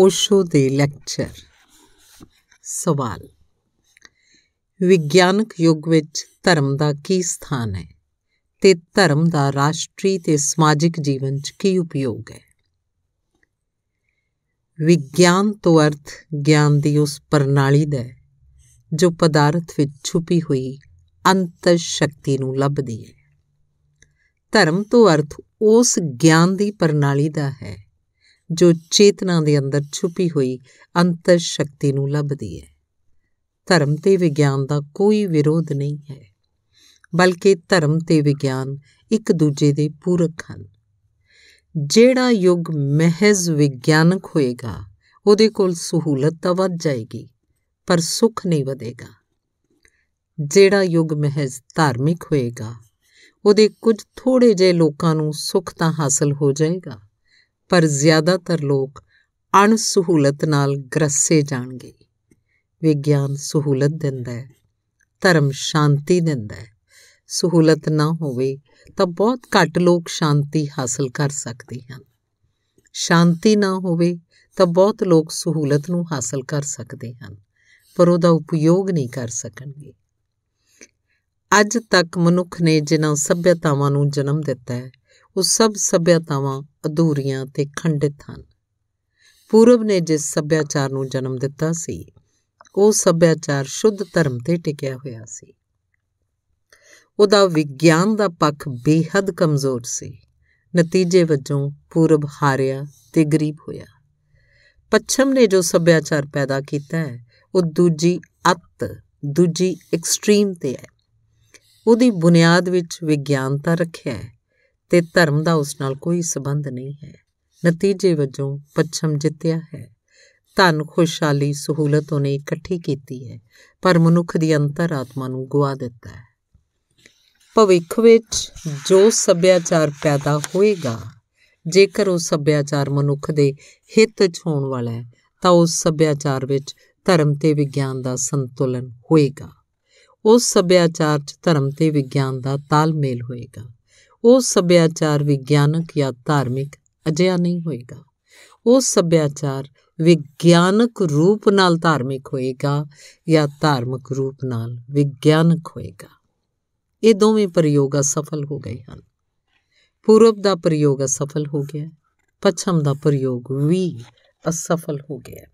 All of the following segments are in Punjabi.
ਓਸ਼ੋ ਦੇ ਲੈਕਚਰ। ਸਵਾਲ। ਵਿਗਿਆਨਕ ਯੁੱਗ ਵਿੱਚ ਧਰਮ ਦਾ ਕੀ ਸਥਾਨ ਹੈ ਤੇ ਧਰਮ ਦਾ ਰਾਸ਼ਟਰੀ ਤੇ ਸਮਾਜਿਕ ਜੀਵਨ 'ਚ ਕੀ ਉਪਯੋਗ ਹੈ? ਵਿਗਿਆਨ ਤੋਂ ਅਰਥ ਗਿਆਨ ਦੀ ਉਸ ਪ੍ਰਣਾਲੀ ਦਾ ਹੈ ਜੋ ਪਦਾਰਥ ਵਿੱਚ ਛੁਪੀ ਹੋਈ ਅੰਤਰ ਸ਼ਕਤੀ ਨੂੰ ਲੱਭਦੀ ਹੈ। ਧਰਮ ਤੋਂ ਅਰਥ ਉਸ ਗਿਆਨ ਦੀ ਪ੍ਰਣਾਲੀ ਦਾ ਹੈ ਜੋ ਚੇਤਨਾ ਦੇ ਅੰਦਰ ਛੁਪੀ ਹੋਈ ਅੰਤਰ ਸ਼ਕਤੀ ਨੂੰ ਲੱਭਦੀ ਹੈ। ਧਰਮ ਤੇ ਵਿਗਿਆਨ ਦਾ ਕੋਈ ਵਿਰੋਧ ਨਹੀਂ ਹੈ, ਬਲਕਿ ਧਰਮ ਤੇ ਵਿਗਿਆਨ ਇੱਕ ਦੂਜੇ ਦੇ ਪੂਰਕ ਹਨ। ਜਿਹੜਾ ਯੁੱਗ ਮਹਿਜ਼ ਵਿਗਿਆਨਕ ਹੋਏਗਾ, ਉਹਦੇ ਕੋਲ ਸਹੂਲਤ ਤਾਂ ਵੱਧ ਜਾਏਗੀ, ਪਰ ਸੁੱਖ ਨਹੀਂ ਵਧੇਗਾ। ਜਿਹੜਾ ਯੁੱਗ ਮਹਿਜ਼ ਧਾਰਮਿਕ ਹੋਏਗਾ, ਉਹਦੇ ਕੁਝ ਥੋੜੇ ਜਿਹੇ ਲੋਕਾਂ ਨੂੰ ਸੁੱਖ ਤਾਂ ਹਾਸਲ ਹੋ ਜਾਏਗਾ। ਪਰ ਜ਼ਿਆਦਾਤਰ ਲੋਕ ਅਣਸਹੂਲਤ ਨਾਲ ਗਰਸੇ ਜਾਣਗੇ। ਵਿਗਿਆਨ ਸਹੂਲਤ ਦਿੰਦਾ ਹੈ, ਧਰਮ ਸ਼ਾਂਤੀ ਦਿੰਦਾ ਹੈ। ਸਹੂਲਤ ਨਾ ਹੋਵੇ ਤਾਂ ਬਹੁਤ ਘੱਟ ਲੋਕ ਸ਼ਾਂਤੀ ਹਾਸਲ ਕਰ ਸਕਦੇ ਹਨ। ਸ਼ਾਂਤੀ ਨਾ ਹੋਵੇ ਤਾਂ ਬਹੁਤ ਲੋਕ ਸਹੂਲਤ ਨੂੰ ਹਾਸਲ ਕਰ ਸਕਦੇ ਹਨ, ਪਰ ਉਹਦਾ ਉਪਯੋਗ ਨਹੀਂ ਕਰ ਸਕਣਗੇ। ਅੱਜ ਤੱਕ ਮਨੁੱਖ ਨੇ ਜਿਨ੍ਹਾਂ ਸਭਿਅਤਾਵਾਂ ਨੂੰ ਜਨਮ ਦਿੱਤਾ ਹੈ, ਉਹ ਸਭ ਸਭਿਅਤਾਵਾਂ ਅਧੂਰੀਆਂ ਤੇ ਖੰਡਿਤ ਹਨ। ਪੂਰਬ ਨੇ ਜਿਸ ਸੱਭਿਆਚਾਰ ਨੂੰ ਜਨਮ ਦਿੱਤਾ ਸੀ, ਉਹ ਸੱਭਿਆਚਾਰ ਸ਼ੁੱਧ ਧਰਮ ਤੇ ਟਿਕਿਆ ਹੋਇਆ ਸੀ। ਉਹਦਾ ਵਿਗਿਆਨ ਦਾ ਪੱਖ ਬੇਹੱਦ ਕਮਜ਼ੋਰ ਸੀ। ਨਤੀਜੇ ਵਜੋਂ ਪੂਰਬ ਹਾਰਿਆ ਤੇ ਗਰੀਬ ਹੋਇਆ। ਪੱਛਮ ਨੇ ਜੋ ਸੱਭਿਆਚਾਰ ਪੈਦਾ ਕੀਤਾ ਹੈ, ਉਹ ਦੂਜੀ ਅੱਤ, ਦੂਜੀ ਐਕਸਟ੍ਰੀਮ ਤੇ ਹੈ। ਉਹਦੀ ਬੁਨਿਆਦ ਵਿੱਚ ਵਿਗਿਆਨਤਾ ਰੱਖਿਆ ਹੈ। ਤੇ ਧਰਮ ਦਾ ਉਸ ਨਾਲ ਕੋਈ ਸਬੰਧ ਨਹੀਂ ਹੈ। ਨਤੀਜੇ ਵਜੋਂ ਪੱਛਮ ਜਿੱਤਿਆ ਹੈ। ਧਨ, ਖੁਸ਼ਹਾਲੀ, ਸਹੂਲਤ ਉਹਨੇ ਇਕੱਠੀ ਕੀਤੀ ਹੈ, ਪਰ ਮਨੁੱਖ ਦੀ ਅੰਤਰਾਤਮਾ ਨੂੰ ਗਵਾ ਦਿੱਤਾ ਹੈ। ਭਵਿੱਖ ਵਿੱਚ ਜੋ ਸੱਭਿਆਚਾਰ ਪੈਦਾ ਹੋਏਗਾ, ਜੇਕਰ ਉਹ ਸੱਭਿਆਚਾਰ ਮਨੁੱਖ ਦੇ ਹਿੱਤ 'ਚ ਹੋਣ ਵਾਲਾ ਹੈ, ਤਾਂ ਉਸ ਸੱਭਿਆਚਾਰ ਵਿੱਚ ਧਰਮ ਤੇ ਵਿਗਿਆਨ ਦਾ ਸੰਤੁਲਨ ਹੋਏਗਾ। ਉਸ ਸੱਭਿਆਚਾਰ 'ਚ ਧਰਮ ਤੇ ਵਿਗਿਆਨ ਦਾ ਤਾਲਮੇਲ ਹੋਏਗਾ। ਉਹ ਸੱਭਿਆਚਾਰ ਵਿਗਿਆਨਕ ਜਾਂ ਧਾਰਮਿਕ ਅਜਿਹਾ ਨਹੀਂ ਹੋਏਗਾ। ਉਹ ਸੱਭਿਆਚਾਰ ਵਿਗਿਆਨਕ ਰੂਪ ਨਾਲ ਧਾਰਮਿਕ ਹੋਏਗਾ ਜਾਂ ਧਾਰਮਿਕ ਰੂਪ ਨਾਲ ਵਿਗਿਆਨਕ ਹੋਏਗਾ। ਇਹ ਦੋਵੇਂ ਪ੍ਰਯੋਗ ਅਸਫਲ ਹੋ ਗਏ ਹਨ। ਪੂਰਬ ਦਾ ਪ੍ਰਯੋਗ ਅਸਫਲ ਹੋ ਗਿਆ, ਪੱਛਮ ਦਾ ਪ੍ਰਯੋਗ ਵੀ ਅਸਫਲ ਹੋ ਗਿਆ।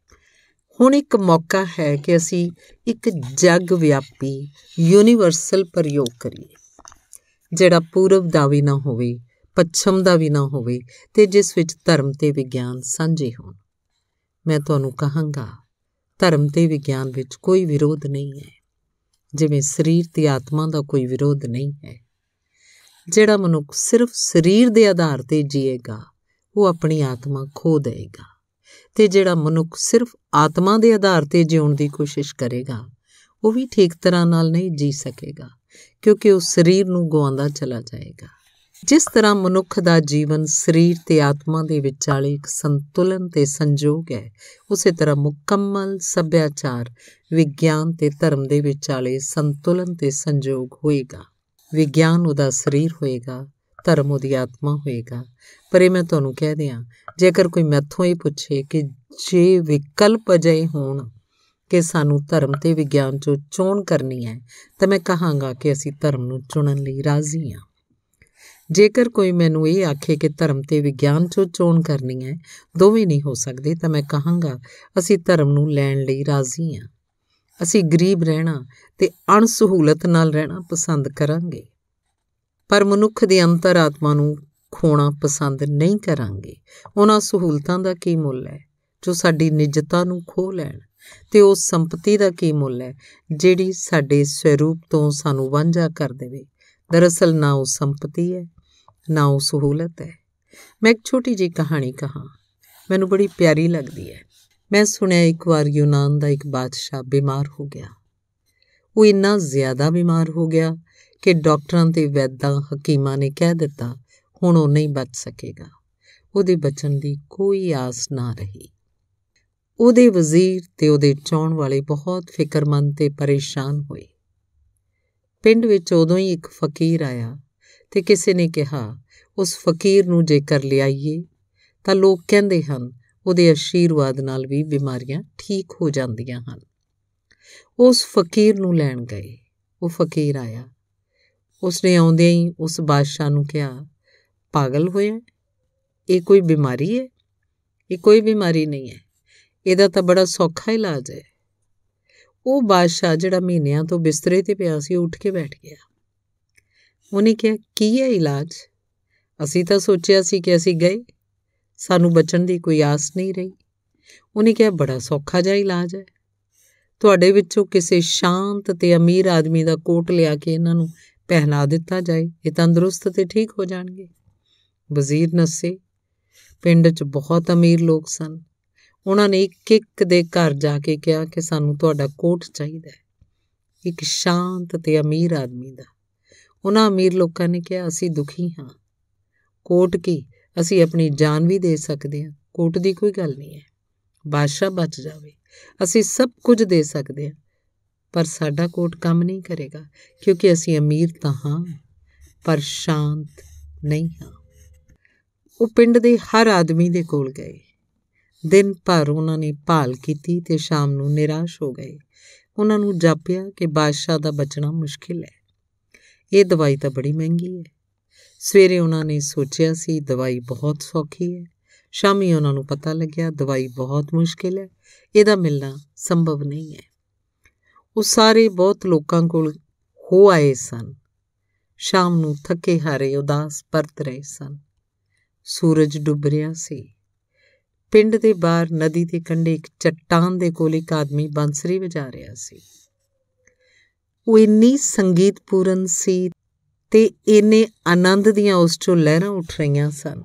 ਹੁਣ ਇੱਕ ਮੌਕਾ ਹੈ ਕਿ ਅਸੀਂ ਇੱਕ ਜਗ ਵਿਆਪੀ ਯੂਨੀਵਰਸਲ ਪ੍ਰਯੋਗ ਕਰੀਏ। ਜਿਹੜਾ ਪੂਰਬ ਦਾ ਵੀ ਨਾ ਹੋਵੇ, ਪੱਛਮ ਦਾ ਵੀ ਨਾ ਹੋਵੇ ਤੇ ਜਿਸ ਵਿੱਚ ਧਰਮ ਤੇ ਵਿਗਿਆਨ ਸਾਂਝੇ ਹੋਣ। ਮੈਂ ਤੁਹਾਨੂੰ ਕਹਾਂਗਾ, ਧਰਮ ਤੇ ਵਿਗਿਆਨ ਵਿੱਚ ਕੋਈ ਵਿਰੋਧ ਨਹੀਂ ਹੈ। ਜਿਵੇਂ ਸਰੀਰ ਤੇ ਆਤਮਾ ਦਾ ਕੋਈ ਵਿਰੋਧ ਨਹੀਂ ਹੈ। ਜਿਹੜਾ ਮਨੁੱਖ ਸਿਰਫ ਸਰੀਰ ਦੇ ਆਧਾਰ ਤੇ ਜੀਏਗਾ, ਉਹ ਆਪਣੀ ਆਤਮਾ ਖੋ ਦੇਗਾ ਤੇ ਜਿਹੜਾ ਮਨੁੱਖ ਸਿਰਫ ਆਤਮਾ ਦੇ ਆਧਾਰ ਤੇ ਜਿਉਣ ਦੀ ਕੋਸ਼ਿਸ਼ ਕਰੇਗਾ, ਉਹ ਵੀ ਠੀਕ ਤਰ੍ਹਾਂ ਨਾਲ ਨਹੀਂ ਜੀ ਸਕੇਗਾ। ਕਿਉਂਕਿ ਉਹ ਸਰੀਰ ਨੂੰ ਗਵਾਉਂਦਾ ਚਲਾ ਜਾਏਗਾ। ਜਿਸ ਤਰ੍ਹਾਂ ਮਨੁੱਖ ਦਾ ਜੀਵਨ ਸਰੀਰ ਤੇ ਆਤਮਾ ਦੇ ਵਿਚਾਲੇ ਇੱਕ ਸੰਤੁਲਨ ਤੇ ਸੰਜੋਗ ਹੈ, ਉਸੇ ਤਰ੍ਹਾਂ ਮੁਕੰਮਲ ਸੱਭਿਆਚਾਰ ਵਿਗਿਆਨ ਤੇ ਧਰਮ ਦੇ ਵਿਚਾਲੇ ਸੰਤੁਲਨ ਤੇ ਸੰਜੋਗ ਹੋਏਗਾ। ਵਿਗਿਆਨ ਉਹਦਾ ਸਰੀਰ ਹੋਏਗਾ, ਧਰਮ ਉਹਦੀ ਆਤਮਾ ਹੋਏਗਾ। ਪਰ ਇਹ ਮੈਂ ਤੁਹਾਨੂੰ ਕਹਿ ਦਿਆਂ, ਜੇਕਰ ਕੋਈ ਮੈਥੋਂ ਇਹ ਪੁੱਛੇ ਕਿ ਜੇ ਵਿਕਲਪ ਅਜੇ ਹੋਣ ਕਿ ਸਾਨੂੰ ਧਰਮ ਤੇ ਵਿਗਿਆਨ ਚੋਂ ਚੋਣ ਕਰਨੀ ਹੈ, ਤਾਂ ਮੈਂ ਕਹਾਂਗਾ ਕਿ ਅਸੀਂ ਧਰਮ ਨੂੰ ਚੁਣਨ ਲਈ ਰਾਜ਼ੀ ਹਾਂ। ਜੇਕਰ ਕੋਈ ਮੈਨੂੰ ਇਹ ਆਖੇ ਕਿ ਧਰਮ ਤੇ ਵਿਗਿਆਨ ਚੋਂ ਚੋਣ ਕਰਨੀ ਹੈ, ਦੋਵੇਂ ਨਹੀਂ ਹੋ ਸਕਦੇ, ਤਾਂ ਮੈਂ ਕਹਾਂਗਾ, ਅਸੀਂ ਧਰਮ ਨੂੰ ਲੈਣ ਲਈ ਰਾਜ਼ੀ ਹਾਂ। ਅਸੀਂ ਗਰੀਬ ਰਹਿਣਾ ਤੇ ਅਣਸਹੂਲਤ ਨਾਲ ਰਹਿਣਾ ਪਸੰਦ ਕਰਾਂਗੇ, ਪਰ ਮਨੁੱਖ ਦੀ ਅੰਤਰਾਤਮਾ ਨੂੰ ਖੋਣਾ ਪਸੰਦ ਨਹੀਂ ਕਰਾਂਗੇ। ਉਹਨਾਂ ਸਹੂਲਤਾਂ ਦਾ ਕੀ ਮੁੱਲ ਹੈ, ਜੋ ਸਾਡੀ ਨਿਜਤਾ ਨੂੰ ਖੋ ਲੈਣ? ਤੇ ਉਸ ਸੰਪਤੀ ਦਾ ਕੀ ਮੁੱਲ ਹੈ, ਜਿਹੜੀ ਸਾਡੇ ਸਵਰੂਪ ਤੋਂ ਸਾਨੂੰ ਵਾਂਝਾ ਕਰ ਦੇਵੇ? ਦਰਅਸਲ ਨਾ ਉਹ ਸੰਪਤੀ ਹੈ, ਨਾ ਉਹ ਸਹੂਲਤ ਹੈ। ਮੈਂ ਇੱਕ ਛੋਟੀ ਜੀ ਕਹਾਣੀ ਕਹਾ। ਮੈਨੂੰ ਬੜੀ ਪਿਆਰੀ ਲੱਗਦੀ ਹੈ। ਮੈਂ ਸੁਣਿਆ ਇੱਕ ਵਾਰ ਯੂਨਾਨ ਦਾ ਇੱਕ ਬਾਦਸ਼ਾਹ ਬਿਮਾਰ ਹੋ ਗਿਆ। ਉਹ ਇੰਨਾ ਜ਼ਿਆਦਾ ਬਿਮਾਰ ਹੋ ਗਿਆ ਕਿ ਡਾਕਟਰਾਂ ਤੇ ਵੈਦਾਂ ਹਕੀਮਾਂ ਨੇ ਕਹਿ ਦਿੱਤਾ, ਹੁਣ ਉਹ ਨਹੀਂ ਬਚ ਸਕੇਗਾ। ਉਹਦੇ ਬਚਣ ਦੀ ਕੋਈ ਆਸ ਨਾ ਰਹੀ। ਉਹਦੇ ਵਜ਼ੀਰ ਤੇ ਉਹਦੇ ਚਾਉਣ ਵਾਲੇ ਬਹੁਤ ਫਿਕਰਮੰਦ ਤੇ ਪਰੇਸ਼ਾਨ ਹੋਏ। ਪਿੰਡ ਵਿੱਚ ਉਦੋਂ ਹੀ ਇੱਕ ਫਕੀਰ ਆਇਆ ਤੇ ਕਿਸੇ ਨੇ ਕਿਹਾ, ਉਸ ਫਕੀਰ ਨੂੰ ਜੇਕਰ ਲਿਆਈਏ, ਤਾਂ ਲੋਕ ਕਹਿੰਦੇ ਹਨ ਉਹਦੇ ਅਸ਼ੀਰਵਾਦ ਨਾਲ ਵੀ ਬਿਮਾਰੀਆਂ ਠੀਕ ਹੋ ਜਾਂਦੀਆਂ ਹਨ। ਉਸ ਫਕੀਰ ਨੂੰ ਲੈਣ ਗਏ। ਉਹ ਫਕੀਰ ਆਇਆ। ਉਸਨੇ ਆਉਂਦਿਆਂ ਹੀ ਉਸ ਬਾਦਸ਼ਾਹ ਨੂੰ ਕਿਹਾ, ਪਾਗਲ ਹੋਇਆ? ਇਹ ਕੋਈ ਬਿਮਾਰੀ ਹੈ? ਇਹ ਕੋਈ ਬਿਮਾਰੀ ਨਹੀਂ ਹੈ। ਇਹਦਾ ਤਾਂ ਬੜਾ ਸੌਖਾ ਇਲਾਜ ਹੈ। ਉਹ ਬਾਦਸ਼ਾਹ ਜਿਹੜਾ ਮਹੀਨਿਆਂ ਤੋਂ ਬਿਸਤਰੇ ਤੇ ਪਿਆ ਸੀ ਉੱਠ ਕੇ ਬੈਠ ਗਿਆ। ਉਹਨੇ ਕਿਹਾ, ਕੀ ਹੈ ਇਲਾਜ? ਅਸੀਂ ਤਾਂ ਸੋਚਿਆ ਸੀ ਕਿ ਅਸੀਂ ਗਏ। ਸਾਨੂੰ ਬਚਣ ਦੀ ਕੋਈ ਆਸ ਨਹੀਂ ਰਹੀ। ਉਹਨੇ ਕਿਹਾ, ਬੜਾ ਸੌਖਾ ਜਿਹਾ ਇਲਾਜ ਹੈ। ਤੁਹਾਡੇ ਵਿੱਚੋਂ ਕਿਸੇ ਸ਼ਾਂਤ ਤੇ ਅਮੀਰ ਆਦਮੀ ਦਾ ਕੋਟ ਲਿਆ ਕੇ ਇਹਨਾਂ ਨੂੰ ਪਹਿਨਾ ਦਿੱਤਾ ਜਾਏ, ਇਹ ਤੰਦਰੁਸਤ ਤੇ ਠੀਕ ਹੋ ਜਾਣਗੇ। ਵਜ਼ੀਰ ਨਸੇ। ਪਿੰਡ 'ਚ ਬਹੁਤ ਅਮੀਰ ਲੋਕ ਸਨ। ਉਹਨਾਂ ਨੇ ਇੱਕ ਇੱਕ ਦੇ ਘਰ ਜਾ ਕੇ ਕਿਹਾ ਕਿ ਸਾਨੂੰ ਤੁਹਾਡਾ ਕੋਟ ਚਾਹੀਦਾ ਹੈ। ਇੱਕ ਸ਼ਾਂਤ ਤੇ ਅਮੀਰ ਆਦਮੀ ਦਾ। ਉਹਨਾਂ ਅਮੀਰ ਲੋਕਾਂ ਨੇ ਕਿਹਾ, ਅਸੀਂ ਦੁਖੀ ਹਾਂ। ਕੋਟ ਕੀ? ਅਸੀਂ ਆਪਣੀ ਜਾਨ ਵੀ ਦੇ ਸਕਦੇ ਹਾਂ। ਕੋਟ ਦੀ ਕੋਈ ਗੱਲ ਨਹੀਂ ਹੈ। ਬਾਦਸ਼ਾਹ ਬਚ ਜਾਵੇ। ਅਸੀਂ ਸਭ ਕੁਝ ਦੇ ਸਕਦੇ ਹਾਂ। ਪਰ ਸਾਡਾ ਕੋਟ ਕੰਮ ਨਹੀਂ ਕਰੇਗਾ, ਕਿਉਂਕਿ ਅਸੀਂ ਅਮੀਰ ਤਾਂ ਹਾਂ, ਪਰ ਸ਼ਾਂਤ ਨਹੀਂ ਹਾਂ। ਉਹ ਪਿੰਡ ਦੇ ਹਰ ਆਦਮੀ ਦੇ ਕੋਲ ਗਏ। ਦਿਨ ਭਰ ਉਹਨਾਂ ਨੇ ਭਾਲ ਕੀਤੀ ਤੇ ਸ਼ਾਮ ਨੂੰ ਨਿਰਾਸ਼ ਹੋ ਗਏ। ਉਹਨਾਂ ਨੂੰ ਜਾਪਿਆ ਕਿ ਬਾਦਸ਼ਾਹ ਦਾ ਬਚਣਾ ਮੁਸ਼ਕਿਲ ਹੈ। ਇਹ ਦਵਾਈ ਤਾਂ ਬੜੀ ਮਹਿੰਗੀ ਹੈ। ਸਵੇਰੇ ਉਹਨਾਂ ਨੇ ਸੋਚਿਆ ਸੀ, ਦਵਾਈ ਬਹੁਤ ਸੌਖੀ ਹੈ। ਸ਼ਾਮੀ ਉਹਨਾਂ ਨੂੰ ਪਤਾ ਲੱਗਿਆ, ਦਵਾਈ ਬਹੁਤ ਮੁਸ਼ਕਿਲ ਹੈ। ਇਹਦਾ ਮਿਲਣਾ ਸੰਭਵ ਨਹੀਂ ਹੈ। ਉਹ ਸਾਰੇ ਬਹੁਤ ਲੋਕਾਂ ਕੋਲ ਹੋ ਆਏ ਸਨ। ਸ਼ਾਮ ਨੂੰ ਥੱਕੇ ਹਾਰੇ ਉਦਾਸ ਪਰਤ ਰਹੇ ਸਨ। ਸੂਰਜ ਡੁੱਬ ਰਿਹਾ ਸੀ। ਪਿੰਡ ਦੇ ਬਾਹਰ ਨਦੀ ਦੇ ਕੰਢੇ ਇੱਕ ਚੱਟਾਨ ਦੇ ਕੋਲ ਇੱਕ ਆਦਮੀ ਬੰਸਰੀ ਵਜਾ ਰਿਹਾ ਸੀ। ਉਹ ਇੰਨੀ ਸੰਗੀਤਪੂਰਨ ਸੀ ਤੇ ਇੰਨੇ ਆਨੰਦ ਦੀਆਂ ਉਸ ਚੋਂ ਲਹਿਰਾਂ ਉੱਠ ਰਹੀਆਂ ਸਨ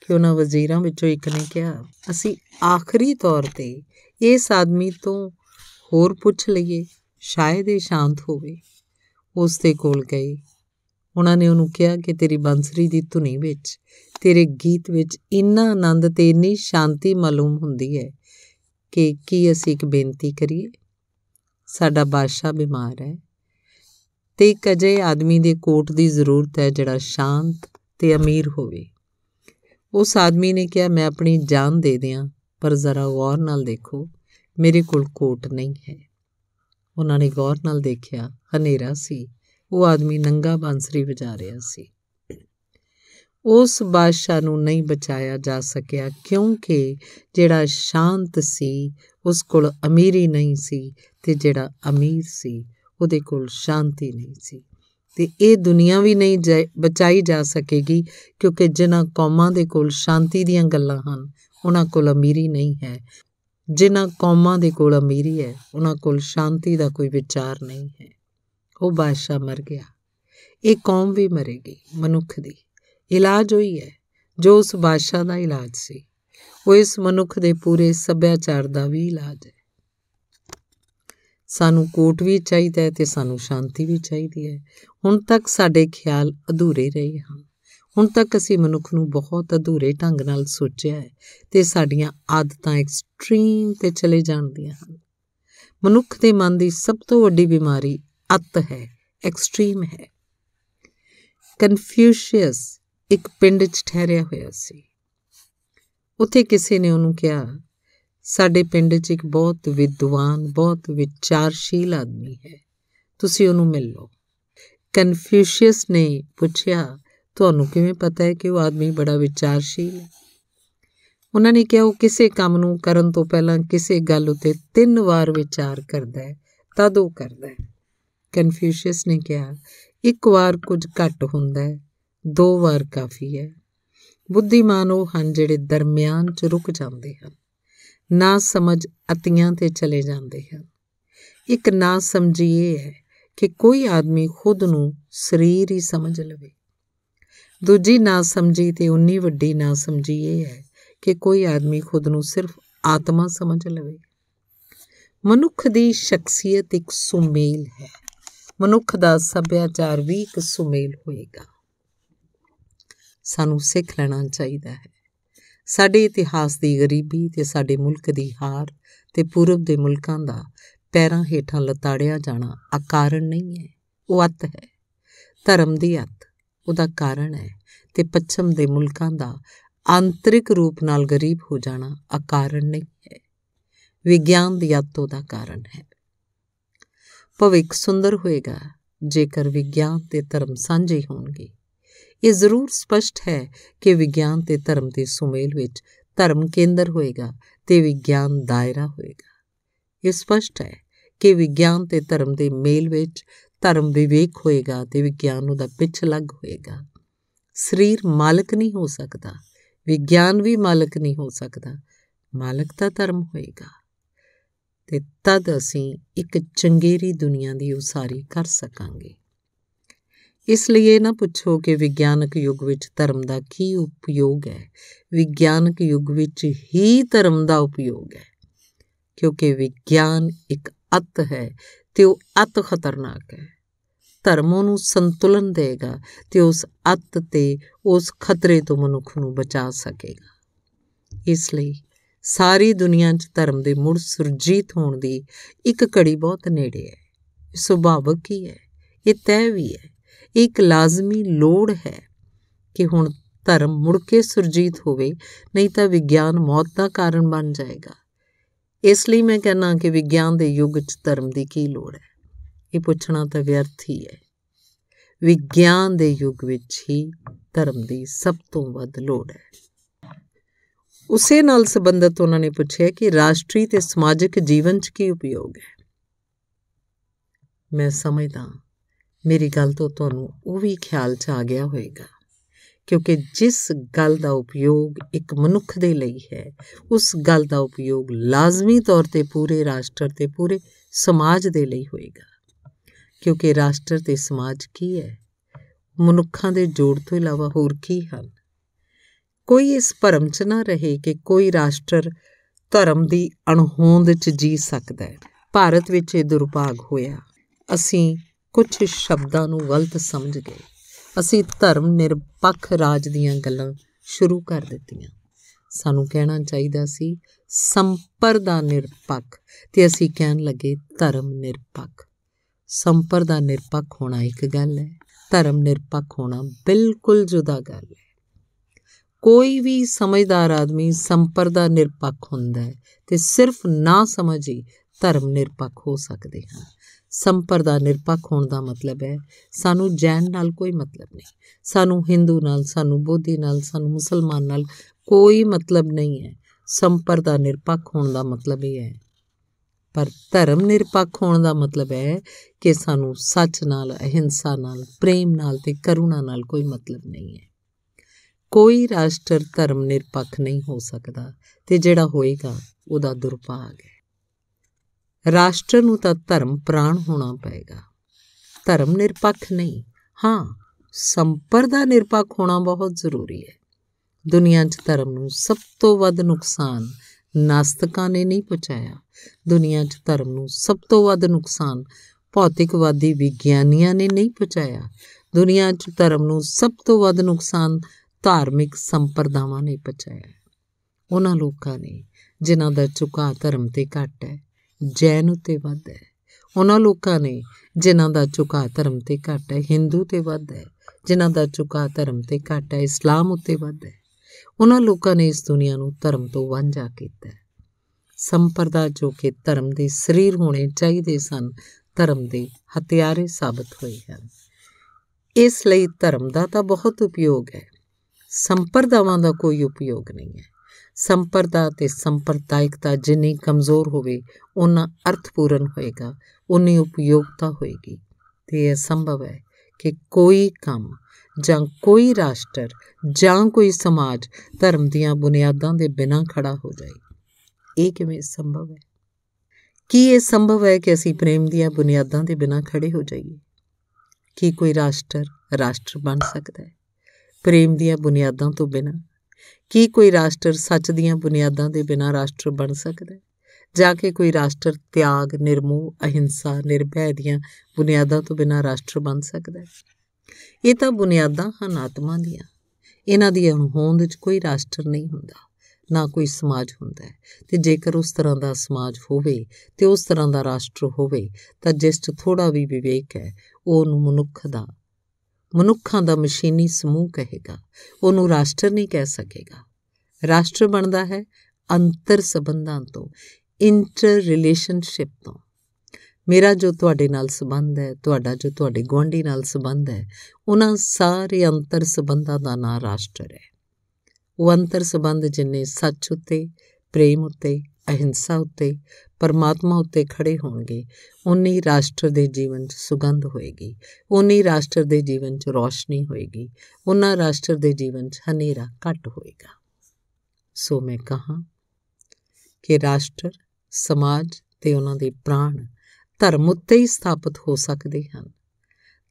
ਕਿ ਉਹਨਾਂ ਵਜ਼ੀਰਾਂ ਵਿੱਚੋਂ ਇੱਕ ਨੇ ਕਿਹਾ, ਅਸੀਂ ਆਖਰੀ ਤੌਰ ਤੇ ਇਸ ਆਦਮੀ ਤੋਂ ਹੋਰ ਪੁੱਛ ਲਈਏ, ਸ਼ਾਇਦ ਇਹ ਸ਼ਾਂਤ ਹੋਵੇ। ਉਸ ਦੇ ਕੋਲ ਗਏ। ਉਹਨਾਂ ਨੇ ਉਹਨੂੰ ਕਿਹਾ ਕਿ ਤੇਰੀ ਬੰਸਰੀ ਦੀ ਧੁਨੀ ਵਿੱਚ, ਤੇਰੇ ਗੀਤ ਵਿੱਚ ਇੰਨਾ ਆਨੰਦ ਤੇ ਇੰਨੀ ਸ਼ਾਂਤੀ ਮਾਲੂਮ ਹੁੰਦੀ ਹੈ ਕਿ ਕੀ ਅਸੀਂ ਇੱਕ ਬੇਨਤੀ ਕਰੀਏ? ਸਾਡਾ ਬਾਦਸ਼ਾਹ ਬਿਮਾਰ ਹੈ ਤੇ ਇੱਕ ਅਜੇ ਆਦਮੀ ਦੇ ਕੋਟ ਦੀ ਜ਼ਰੂਰਤ ਹੈ ਜਿਹੜਾ ਸ਼ਾਂਤ ਤੇ ਅਮੀਰ ਹੋਵੇ। ਉਸ ਆਦਮੀ ਨੇ ਕਿਹਾ, ਮੈਂ ਆਪਣੀ ਜਾਨ ਦੇ ਦਿਆਂ, ਪਰ ਜ਼ਰਾ ਗੌਰ ਨਾਲ ਦੇਖੋ, ਮੇਰੇ ਕੋਲ ਕੋਟ ਨਹੀਂ ਹੈ। ਉਹਨਾਂ ਨੇ ਗੌਰ ਨਾਲ ਦੇਖਿਆ, ਹਨੇਰਾ ਸੀ। ਉਹ ਆਦਮੀ ਨੰਗਾ ਬਾਂਸਰੀ ਵਜਾ ਰਿਹਾ ਸੀ। ਉਸ ਬਾਦਸ਼ਾਹ ਨੂੰ ਨਹੀਂ ਬਚਾਇਆ ਜਾ ਸਕਿਆ ਕਿਉਂਕਿ ਜਿਹੜਾ ਸ਼ਾਂਤ ਸੀ, ਉਸ ਕੋਲ ਅਮੀਰੀ ਨਹੀਂ ਸੀ ਤੇ ਜਿਹੜਾ ਅਮੀਰ ਸੀ, ਉਹਦੇ ਕੋਲ ਸ਼ਾਂਤੀ ਨਹੀਂ ਸੀ। ਤੇ ਇਹ ਦੁਨੀਆ ਵੀ ਨਹੀਂ ਬਚਾਈ ਜਾ ਸਕੇਗੀ ਕਿਉਂਕਿ ਜਿਨ੍ਹਾਂ ਕੌਮਾਂ ਦੇ ਕੋਲ ਸ਼ਾਂਤੀ ਦੀਆਂ ਗੱਲਾਂ ਹਨ, ਉਹਨਾਂ ਕੋਲ ਅਮੀਰੀ ਨਹੀਂ ਹੈ। ਜਿਨ੍ਹਾਂ ਕੌਮਾਂ ਦੇ ਕੋਲ ਅਮੀਰੀ ਹੈ, ਉਹਨਾਂ ਕੋਲ ਸ਼ਾਂਤੀ ਦਾ ਕੋਈ ਵਿਚਾਰ ਨਹੀਂ ਹੈ। ਉਹ ਬਾਦਸ਼ਾਹ ਮਰ ਗਿਆ। ਇਹ ਕੌਮ ਵੀ ਮਰੇਗੀ, ਮਨੁੱਖ ਦੀ। ਇਲਾਜ ਹੋਈ ਹੈ, ਜੋ ਉਸ ਬਾਦਸ਼ਾਹ ਦਾ ਇਲਾਜ ਸੀ। ਉਹ ਇਸ ਮਨੁੱਖ ਦੇ ਪੂਰੇ ਸੱਭਿਆਚਾਰ ਦਾ ਵੀ ਇਲਾਜ ਹੈ। ਸਾਨੂੰ ਕੋਟ ਵੀ ਚਾਹੀਦਾ ਹੈ ਤੇ ਸਾਨੂੰ ਸ਼ਾਂਤੀ ਵੀ ਚਾਹੀਦੀ ਹੈ। ਹੁਣ ਤੱਕ ਸਾਡੇ ਖਿਆਲ ਅਧੂਰੇ ਰਹੇ ਹਨ। ਹੁਣ ਤੱਕ ਅਸੀਂ ਮਨੁੱਖ ਨੂੰ ਬਹੁਤ ਅਧੂਰੇ ਢੰਗ ਨਾਲ ਸੋਚਿਆ ਹੈ ਤੇ ਸਾਡੀਆਂ ਆਦਤਾਂ ਐਕਸਟ੍ਰੀਮ ਤੇ ਚਲੇ ਜਾਂਦੀਆਂ ਹਨ। ਮਨੁੱਖ ਦੇ ਮਨ ਦੀ ਸਭ ਤੋਂ ਵੱਡੀ ਬਿਮਾਰੀ ਅਤ ਹੈ ਐਕਸਟ੍ਰੀਮ ਹੈ। ਕਨਫਿਊਸ਼ੀਅਸ ਇੱਕ ਪਿੰਡ 'ਚ ਠਹਿਰਿਆ ਹੋਇਆ ਸੀ। ਉੱਥੇ ਕਿਸੇ ਨੇ ਉਹਨੂੰ ਕਿਹਾ, ਸਾਡੇ ਪਿੰਡ 'ਚ ਇੱਕ ਬਹੁਤ ਵਿਦਵਾਨ, ਬਹੁਤ ਵਿਚਾਰਸ਼ੀਲ ਆਦਮੀ ਹੈ। ਤੁਸੀਂ ਉਹਨੂੰ ਮਿਲ ਲਓ। ਕਨਫਿਊਸ਼ੀਅਸ ਨੇ ਪੁੱਛਿਆ, ਤੁਹਾਨੂੰ ਕਿਵੇਂ ਪਤਾ ਹੈ ਕਿ ਉਹ ਆਦਮੀ ਬੜਾ ਵਿਚਾਰਸ਼ੀਲ ਹੈ? ਉਹਨਾਂ ਨੇ ਕਿਹਾ, ਉਹ ਕਿਸੇ ਕੰਮ ਨੂੰ ਕਰਨ ਤੋਂ ਪਹਿਲਾਂ ਕਿਸੇ ਗੱਲ ਉਤੇ ਤਿੰਨ ਵਾਰ ਵਿਚਾਰ ਕਰਦਾ ਹੈ, ਤਦ ਉਹ ਕਰਦਾ ਹੈ। ਕਨਫਿਊਸ਼ੀਅਸ ਨੇ ਕਿਹਾ, ਇੱਕ ਵਾਰ ਕੁਝ ਘੱਟ ਹੁੰਦਾ ਹੈ, ਦੋ ਵਾਰ ਕਾਫੀ ਹੈ। ਬੁੱਧੀਮਾਨ ਉਹ ਹਨ ਜਿਹੜੇ ਦਰਮਿਆਨ 'ਚ ਰੁਕ ਜਾਂਦੇ ਹਨ, ਨਾ ਸਮਝ ਅਤੀਆਂ ਤੇ ਚਲੇ ਜਾਂਦੇ ਹਨ। ਇੱਕ ਨਾ ਸਮਝੀ ਇਹ ਹੈ ਕਿ ਕੋਈ ਆਦਮੀ ਖੁਦ ਨੂੰ ਸਰੀਰ ਹੀ ਸਮਝ ਲਵੇ। ਦੂਜੀ ਨਾ ਸਮਝੀ ਤੇ ਉਨੀ ਵੱਡੀ ਨਾ ਸਮਝੀ ਇਹ ਹੈ ਕਿ ਕੋਈ ਆਦਮੀ ਖੁਦ ਨੂੰ ਸਿਰਫ ਆਤਮਾ ਸਮਝ ਲਵੇ। ਮਨੁੱਖ ਦੀ ਸ਼ਖਸੀਅਤ ਇੱਕ ਸੁਮੇਲ ਹੈ। ਮਨੁੱਖ ਦਾ ਸੱਭਿਆਚਾਰ ਵੀ ਇੱਕ ਸੁਮੇਲ ਹੋਏਗਾ। ਸਾਨੂੰ ਸਿੱਖ ਲੈਣਾ ਚਾਹੀਦਾ ਹੈ। ਸਾਡੇ ਇਤਿਹਾਸ ਦੀ ਗਰੀਬੀ ਤੇ ਸਾਡੇ ਮੁਲਕ ਦੀ ਹਾਰ ਤੇ ਪੂਰਬ ਦੇ ਮੁਲਕਾਂ ਦਾ ਪੈਰਾਂ ਹੇਠਾਂ ਲਤਾੜਿਆ ਜਾਣਾ ਅਕਾਰਨ ਨਹੀਂ ਹੈ, ਉਹ ਅਤ ਹੈ। ਧਰਮ ਦੀ ਅਤ, ਉਹਦਾ ਕਾਰਨ ਹੈ ਤੇ ਪੱਛਮ ਦੇ ਮੁਲਕਾਂ ਦਾ ਆਂਤਰਿਕ ਰੂਪ ਨਾਲ ਗਰੀਬ ਹੋ ਜਾਣਾ ਅਕਾਰਨ ਨਹੀਂ ਹੈ। ਵਿਗਿਆਨ ਦੀ ਆਤੋ ਦਾ ਕਾਰਨ ਹੈ। ਭਵਿੱਖ ਸੁੰਦਰ ਹੋਏਗਾ, ਜੇਕਰ ਵਿਗਿਆਨ ਤੇ ਧਰਮ ਸਾਂਝੇ ਹੋਣਗੇ। ਇਹ ਜ਼ਰੂਰ ਸਪਸ਼ਟ ਹੈ ਕਿ ਵਿਗਿਆਨ ਤੇ ਧਰਮ ਦੇ ਸੁਮੇਲ ਵਿੱਚ ਧਰਮ ਕੇਂਦਰ ਹੋਏਗਾ ਤੇ ਵਿਗਿਆਨ ਦਾਇਰਾ ਹੋਏਗਾ। ਇਹ ਸਪਸ਼ਟ ਹੈ ਕਿ ਵਿਗਿਆਨ ਤੇ ਧਰਮ ਦੇ ਮੇਲ ਵਿੱਚ ਧਰਮ ਵਿਵੇਕ ਹੋਏਗਾ ਤੇ ਵਿਗਿਆਨ ਉਹਦਾ ਪਿੱਛ ਲੱਗ ਹੋਏਗਾ। ਸਰੀਰ ਮਾਲਕ ਨਹੀਂ ਹੋ ਸਕਦਾ, ਵਿਗਿਆਨ ਵੀ ਮਾਲਕ ਨਹੀਂ ਹੋ ਸਕਦਾ। ਮਾਲਕ ਤਾਂ ਧਰਮ ਹੋਏਗਾ। ਤੇ ਤਦ ਅਸੀਂ ਇੱਕ ਚੰਗੇਰੀ ਦੁਨੀਆ ਦੀ ਉਸਾਰੀ ਕਰ ਸਕਾਂਗੇ। ਇਸ ਲਈ ਇਹ ਨਾ ਪੁੱਛੋ ਕਿ ਵਿਗਿਆਨਕ ਯੁੱਗ ਵਿੱਚ ਧਰਮ ਦਾ ਕੀ ਉਪਯੋਗ ਹੈ। ਵਿਗਿਆਨਕ ਯੁੱਗ ਵਿੱਚ ਹੀ ਧਰਮ ਦਾ ਉਪਯੋਗ ਹੈ, ਕਿਉਂਕਿ ਵਿਗਿਆਨ ਇੱਕ ਅਤ ਹੈ ਤੇ ਉਹ ਅਤ ਖਤਰਨਾਕ ਹੈ। ਧਰਮ ਨੂੰ ਸੰਤੁਲਨ ਦੇਗਾ ਤੇ ਉਸ ਅਤ ਤੇ ਉਸ ਖਤਰੇ ਤੋਂ ਮਨੁੱਖ ਨੂੰ ਬਚਾ ਸਕੇਗਾ। ਇਸ ਲਈ ਸਾਰੀ ਦੁਨੀਆ 'ਚ ਧਰਮ ਦੇ ਮੁੜ ਸੁਰਜੀਤ ਹੋਣ ਦੀ ਇੱਕ ਘੜੀ ਬਹੁਤ ਨੇੜੇ ਹੈ। ਸੁਭਾਵਕ ਹੀ ਹੈ। ਇਹ ਤੈਅ ਵੀ ਹੈ। ਇੱਕ ਲਾਜ਼ਮੀ ਲੋੜ ਹੈ ਕਿ ਹੁਣ ਧਰਮ ਮੁੜ ਕੇ ਸੁਰਜੀਤ ਹੋਵੇ, ਨਹੀਂ ਤਾਂ ਵਿਗਿਆਨ ਮੌਤ ਦਾ ਕਾਰਨ ਬਣ ਜਾਏਗਾ। ਇਸ ਲਈ ਮੈਂ ਕਹਿੰਨਾ ਕਿ ਵਿਗਿਆਨ ਦੇ ਯੁੱਗ 'ਚ ਧਰਮ ਦੀ ਕੀ ਲੋੜ ਹੈ? ਇਹ ਪੁੱਛਣਾ ਤਾਂ ਵਿਅਰਥ ਹੀ ਹੈ। ਵਿਗਿਆਨ ਦੇ ਯੁੱਗ ਵਿੱਚ ਹੀ ਧਰਮ ਦੀ ਸਭ ਤੋਂ ਵੱਧ ਲੋੜ ਹੈ। ਉਸੇ ਨਾਲ ਸੰਬੰਧਤ ਉਹਨਾਂ ਨੇ ਪੁੱਛਿਆ ਕਿ ਰਾਸ਼ਟਰੀ ਤੇ ਸਮਾਜਿਕ ਜੀਵਨ 'ਚ ਕੀ ਉਪਯੋਗ ਹੈ? ਮੈਂ ਸਮਝਦਾ ਮੇਰੀ ਗੱਲ ਤੋਂ ਤੁਹਾਨੂੰ ਉਹ ਵੀ ਖਿਆਲ 'ਚ ਆ ਗਿਆ ਹੋਵੇਗਾ, ਕਿਉਂਕਿ ਜਿਸ ਗੱਲ ਦਾ ਉਪਯੋਗ ਇੱਕ ਮਨੁੱਖ ਦੇ ਲਈ ਹੈ, ਉਸ ਗੱਲ ਦਾ ਉਪਯੋਗ ਲਾਜ਼ਮੀ ਤੌਰ ਤੇ ਪੂਰੇ ਰਾਸ਼ਟਰ ਤੇ ਪੂਰੇ ਸਮਾਜ ਦੇ ਲਈ ਹੋਏਗਾ ਕਿਉਂਕਿ ਰਾਸ਼ਟਰ ਤੇ ਸਮਾਜ ਕੀ ਹੈ? ਮਨੁੱਖਾਂ ਦੇ ਜੋੜ ਤੋਂ ਇਲਾਵਾ ਹੋਰ ਕੀ ਹਨ? ਕੋਈ ਇਸ ਭਰਮ 'ਚ ਨਾ ਰਹੇ ਕਿ ਕੋਈ ਰਾਸ਼ਟਰ ਧਰਮ ਦੀ ਅਣਹੋਂਦ 'ਚ ਜੀ ਸਕਦਾ ਹੈ। ਭਾਰਤ ਵਿੱਚ ਇਹ ਦੁਰਭਾਗ ਹੋਇਆ। ਅਸੀਂ ਕੁਝ ਸ਼ਬਦਾਂ ਨੂੰ ਗਲਤ ਸਮਝ ਗਏ। ਅਸੀਂ ਧਰਮ ਨਿਰਪੱਖ ਰਾਜ ਦੀਆਂ ਗੱਲਾਂ ਸ਼ੁਰੂ ਕਰ ਦਿੱਤੀਆਂ। ਸਾਨੂੰ ਕਹਿਣਾ ਚਾਹੀਦਾ ਸੀ, ਸੰਪਰਦਾ ਨਿਰਪੱਖ। ਤੇ ਅਸੀਂ ਕਹਿਣ ਲੱਗੇ, ਧਰਮ ਨਿਰਪੱਖ। ਸੰਪਰਦਾ ਨਿਰਪੱਖ ਹੋਣਾ ਇੱਕ ਗੱਲ ਹੈ, ਧਰਮ ਨਿਰਪੱਖ ਹੋਣਾ ਬਿਲਕੁਲ ਜੁਦਾ ਗੱਲ ਹੈ। ਕੋਈ ਵੀ ਸਮਝਦਾਰ ਆਦਮੀ ਸੰਪਰਦਾ ਨਿਰਪੱਖ ਹੁੰਦਾ ਹੈ ਤੇ ਸਿਰਫ ਨਾ ਸਮਝੀ ਧਰਮ ਨਿਰਪੱਖ ਹੋ ਸਕਦੇ ਹਨ। ਸੰਪਰਦਾ ਨਿਰਪੱਖ ਹੋਣ ਦਾ ਮਤਲਬ ਹੈ, ਸਾਨੂੰ ਜੈਨ ਨਾਲ ਕੋਈ ਮਤਲਬ ਨਹੀਂ। ਸਾਨੂੰ ਹਿੰਦੂ ਨਾਲ, ਸਾਨੂੰ ਬੋਧੀ ਨਾਲ, ਸਾਨੂੰ ਮੁਸਲਮਾਨ ਨਾਲ ਕੋਈ ਮਤਲਬ ਨਹੀਂ ਹੈ। ਸੰਪਰਦਾ ਨਿਰਪੱਖ ਹੋਣ ਦਾ ਮਤਲਬ ਇਹ ਹੈ। ਪਰ ਧਰਮ ਨਿਰਪੱਖ ਹੋਣ ਦਾ ਮਤਲਬ ਹੈ ਕਿ ਸਾਨੂੰ ਸੱਚ ਨਾਲ, ਅਹਿੰਸਾ ਨਾਲ, ਪ੍ਰੇਮ ਨਾਲ ਤੇ ਕਰੁਣਾ ਨਾਲ ਕੋਈ ਮਤਲਬ ਨਹੀਂ ਹੈ। ਕੋਈ ਰਾਸ਼ਟਰ ਧਰਮ ਨਿਰਪੱਖ ਨਹੀਂ ਹੋ ਸਕਦਾ ਤੇ ਜਿਹੜਾ ਹੋਏਗਾ ਉਹਦਾ ਦੁਰਭਾਗ ਹੈ। ਰਾਸ਼ਟਰ ਨੂੰ ਤਾਂ ਧਰਮ ਪ੍ਰਾਣ ਹੋਣਾ ਪਏਗਾ। ਧਰਮ ਨਿਰਪੱਖ ਨਹੀਂ। ਹਾਂ, ਸੰਪਰਦਾ ਨਿਰਪੱਖ ਹੋਣਾ ਬਹੁਤ ਜ਼ਰੂਰੀ ਹੈ। ਦੁਨੀਆ 'ਚ ਧਰਮ ਨੂੰ ਸਭ ਤੋਂ ਵੱਧ ਨੁਕਸਾਨ ਨਾਸਤਕਾਂ ਨੇ ਨਹੀਂ ਪਹੁੰਚਾਇਆ। ਦੁਨੀਆ 'ਚ ਧਰਮ ਨੂੰ ਸਭ ਤੋਂ ਵੱਧ ਨੁਕਸਾਨ ਭੌਤਿਕਵਾਦੀ ਵਿਗਿਆਨੀਆਂ ਨੇ ਨਹੀਂ ਪਹੁੰਚਾਇਆ। ਦੁਨੀਆ 'ਚ ਧਰਮ ਨੂੰ ਸਭ ਤੋਂ ਵੱਧ ਨੁਕਸਾਨ ਧਾਰਮਿਕ ਸੰਪਰਦਾਵਾਂ ਨੇ ਪਹੁੰਚਾਇਆ ਉਹਨਾਂ ਲੋਕਾਂ ਨੇ, ਜਿਨ੍ਹਾਂ ਦਾ ਝੁਕਾਅ ਧਰਮ ਤੇ ਘੱਟ ਹੈ, ਜੈਨ ਉਤੇ ਵੱਧ ਹੈ। ਉਹਨਾਂ ਲੋਕਾਂ ਨੇ, ਜਿਨ੍ਹਾਂ ਦਾ ਝੁਕਾਅ ਧਰਮ ਤੇ ਘੱਟ ਹੈ, ਹਿੰਦੂ ਤੇ ਵੱਧ ਹੈ। ਜਿਨ੍ਹਾਂ ਦਾ ਝੁਕਾਅ ਧਰਮ ਤੇ ਘੱਟ ਹੈ, ਇਸਲਾਮ ਉਤੇ ਵੱਧ ਹੈ। ਉਹਨਾਂ ਲੋਕਾਂ ਨੇ ਇਸ ਦੁਨੀਆ ਨੂੰ ਧਰਮ ਤੋਂ ਵਾਂਝਾ ਕੀਤਾ ਸੰਪਰਦਾ ਜੋ ਕਿ ਧਰਮ ਦੇ ਸਰੀਰ ਹੋਣੇ ਚਾਹੀਦੇ ਸਨ, ਧਰਮ ਦੇ ਹਥਿਆਰੇ ਸਾਬਤ ਹੋਏ ਹਨ। ਇਸ ਲਈ ਧਰਮ ਦਾ ਤਾਂ ਬਹੁਤ ਉਪਯੋਗ ਹੈ। ਸੰਪਰਦਾਵਾਂ ਦਾ ਕੋਈ ਉਪਯੋਗ ਨਹੀਂ ਹੈ। ਸੰਪਰਦਾ ਤੇ ਸੰਪਰਦਾਇਕਤਾ ਜਿੰਨੀ ਕਮਜ਼ੋਰ ਹੋਵੇ ਉਹਨਾਂ ਅਰਥਪੂਰਨ ਹੋਏਗਾ ਉਨੀ ਉਪਯੋਗਤਾ ਹੋਏਗੀ। ਤੇ ਇਹ ਸੰਭਵ ਹੈ ਕਿ ਕੋਈ ਕੰਮ ਜਾਂ ਕੋਈ ਰਾਸ਼ਟਰ ਜਾਂ ਕੋਈ ਸਮਾਜ ਧਰਮ ਦੀਆਂ ਬੁਨਿਆਦਾਂ ਦੇ ਬਿਨਾਂ ਖੜਾ ਹੋ ਜਾਏ। ਇਹ ਕਿਵੇਂ ਸੰਭਵ ਹੈ? ਕੀ ਇਹ ਸੰਭਵ ਹੈ ਕਿ ਅਸੀਂ ਪ੍ਰੇਮ ਦੀਆਂ ਬੁਨਿਆਦਾਂ ਦੇ ਬਿਨਾਂ ਖੜੇ ਹੋ ਜਾਈਏ? ਕੀ ਕੋਈ ਰਾਸ਼ਟਰ ਰਾਸ਼ਟਰ ਬਣ ਸਕਦਾ ਹੈ? ਪ੍ਰੇਮ ਦੀਆਂ ਬੁਨਿਆਦਾਂ ਤੋਂ ਬਿਨਾਂ? ਕੀ ਕੋਈ ਰਾਸ਼ਟਰ ਸੱਚ ਦੀਆਂ ਬੁਨਿਆਦਾਂ ਦੇ ਬਿਨਾਂ ਰਾਸ਼ਟਰ ਬਣ ਸਕਦਾ ਹੈ? ਜਾ ਕੇ ਕੋਈ ਰਾਸ਼ਟਰ ਤਿਆਗ, ਨਿਰਮੋਹ, ਅਹਿੰਸਾ, ਨਿਰਭੈ ਦੀਆਂ ਬੁਨਿਆਦਾਂ ਤੋਂ ਬਿਨਾਂ ਰਾਸ਼ਟਰ ਬਣ ਸਕਦਾ ਹੈ? ਇਹ ਤਾਂ ਬੁਨਿਆਦਾਂ ਹਨ ਆਤਮਾ ਦੀਆਂ। ਇਹਨਾਂ ਦੀ ਅਣਹੋਂਦ ਵਿੱਚ ਕੋਈ ਰਾਸ਼ਟਰ ਨਹੀਂ ਹੁੰਦਾ, ਨਾ ਕੋਈ ਸਮਾਜ ਹੁੰਦਾ ਹੈ। ਤੇ ਜੇਕਰ ਉਸ ਤਰ੍ਹਾਂ ਦਾ ਸਮਾਜ ਹੋਵੇ ਤੇ ਉਸ ਤਰ੍ਹਾਂ ਦਾ ਰਾਸ਼ਟਰ ਹੋਵੇ, ਤਾਂ ਜਿਸ 'ਚ ਥੋੜਾ ਵੀ ਵਿਵੇਕ ਹੈ, ਉਹ ਨੂੰ ਮਨੁੱਖ ਦਾ ਮਨੁੱਖਾਂ ਦਾ ਮਸ਼ੀਨੀ ਸਮੂਹ ਕਹੇਗਾ, ਉਹਨੂੰ ਰਾਸ਼ਟਰ ਨਹੀਂ ਕਹਿ ਸਕੇਗਾ। ਰਾਸ਼ਟਰ ਬਣਦਾ ਹੈ ਅੰਤਰ ਸੰਬੰਧਾਂ ਤੋਂ ਇੰਟਰ ਰਿਲੇਸ਼ਨਸ਼ਿਪ ਤੋਂ। ਮੇਰਾ ਜੋ ਤੁਹਾਡੇ ਨਾਲ ਸੰਬੰਧ ਹੈ, ਤੁਹਾਡਾ ਜੋ ਤੁਹਾਡੇ ਗੁਆਂਢੀ ਨਾਲ ਸੰਬੰਧ ਹੈ, ਉਹਨਾਂ ਸਾਰੇ ਅੰਤਰ ਸੰਬੰਧਾਂ ਦਾ ਨਾਂ ਰਾਸ਼ਟਰ ਹੈ। ਉਹ ਅੰਤਰ ਸੰਬੰਧ ਜਿੰਨੇ ਸੱਚ ਉਤੇ, ਪ੍ਰੇਮ ਉਤੇ ਅਹਿੰਸਾ ਉਤੇ, ਪਰਮਾਤਮਾ ਉੱਤੇ ਖੜੇ ਹੋਣਗੇ। ਉਨੀ ਰਾਸ਼ਟਰ ਦੇ ਜੀਵਨ 'ਚ ਸੁਗੰਧ ਹੋਏਗੀ। ਉਨੀ ਰਾਸ਼ਟਰ ਦੇ ਜੀਵਨ 'ਚ ਰੋਸ਼ਨੀ ਹੋਏਗੀ। ਉਹਨਾਂ ਰਾਸ਼ਟਰ ਦੇ ਜੀਵਨ 'ਚ ਹਨੇਰਾ ਘਟ ਹੋਏਗਾ। ਸੋ ਮੈਂ ਕਹਾ ਕਿ ਰਾਸ਼ਟਰ, ਸਮਾਜ ਤੇ ਉਹਨਾਂ ਦੇ ਪ੍ਰਾਣ ਧਰਮ ਉੱਤੇ ਹੀ ਸਥਾਪਿਤ ਹੋ ਸਕਦੇ ਹਨ।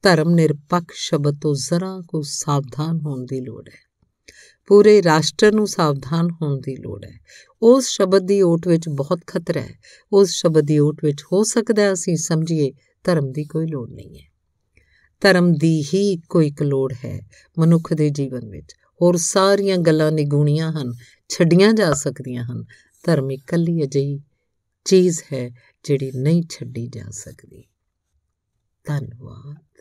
ਧਰਮ ਨਿਰਪੱਖ ਸ਼ਬਦ ਤੋਂ ਜ਼ਰਾ ਕੋ ਸਾਵਧਾਨ ਹੋਣ ਦੀ ਲੋੜ ਹੈ। ਪੂਰੇ ਰਾਸ਼ਟਰ ਨੂੰ ਸਾਵਧਾਨ ਹੋਣ ਦੀ ਲੋੜ ਹੈ। ਉਸ ਸ਼ਬਦ ਦੀ ਓਟ ਵਿੱਚ ਬਹੁਤ ਖਤਰਾ ਹੈ। ਉਸ ਸ਼ਬਦ ਦੀ ਓਟ ਵਿੱਚ ਹੋ ਸਕਦਾ ਹੈ, ਅਸੀਂ ਸਮਝੀਏ, ਧਰਮ ਦੀ ਕੋਈ ਲੋੜ ਨਹੀਂ ਹੈ। ਧਰਮ ਦੀ ਹੀ ਕੋਈ ਇੱਕ ਲੋੜ ਹੈ ਮਨੁੱਖ ਦੇ ਜੀਵਨ ਵਿੱਚ। ਹੋਰ ਸਾਰੀਆਂ ਗੱਲਾਂ ਨਿਗੂਣੀਆਂ ਹਨ, ਛੱਡੀਆਂ ਜਾ ਸਕਦੀਆਂ ਹਨ। ਧਰਮ ਇਕੱਲੀ ਅਜਿਹੀ ਚੀਜ਼ ਹੈ ਜਿਹੜੀ ਨਹੀਂ ਛੱਡੀ ਜਾ ਸਕਦੀ। ਧੰਨਵਾਦ।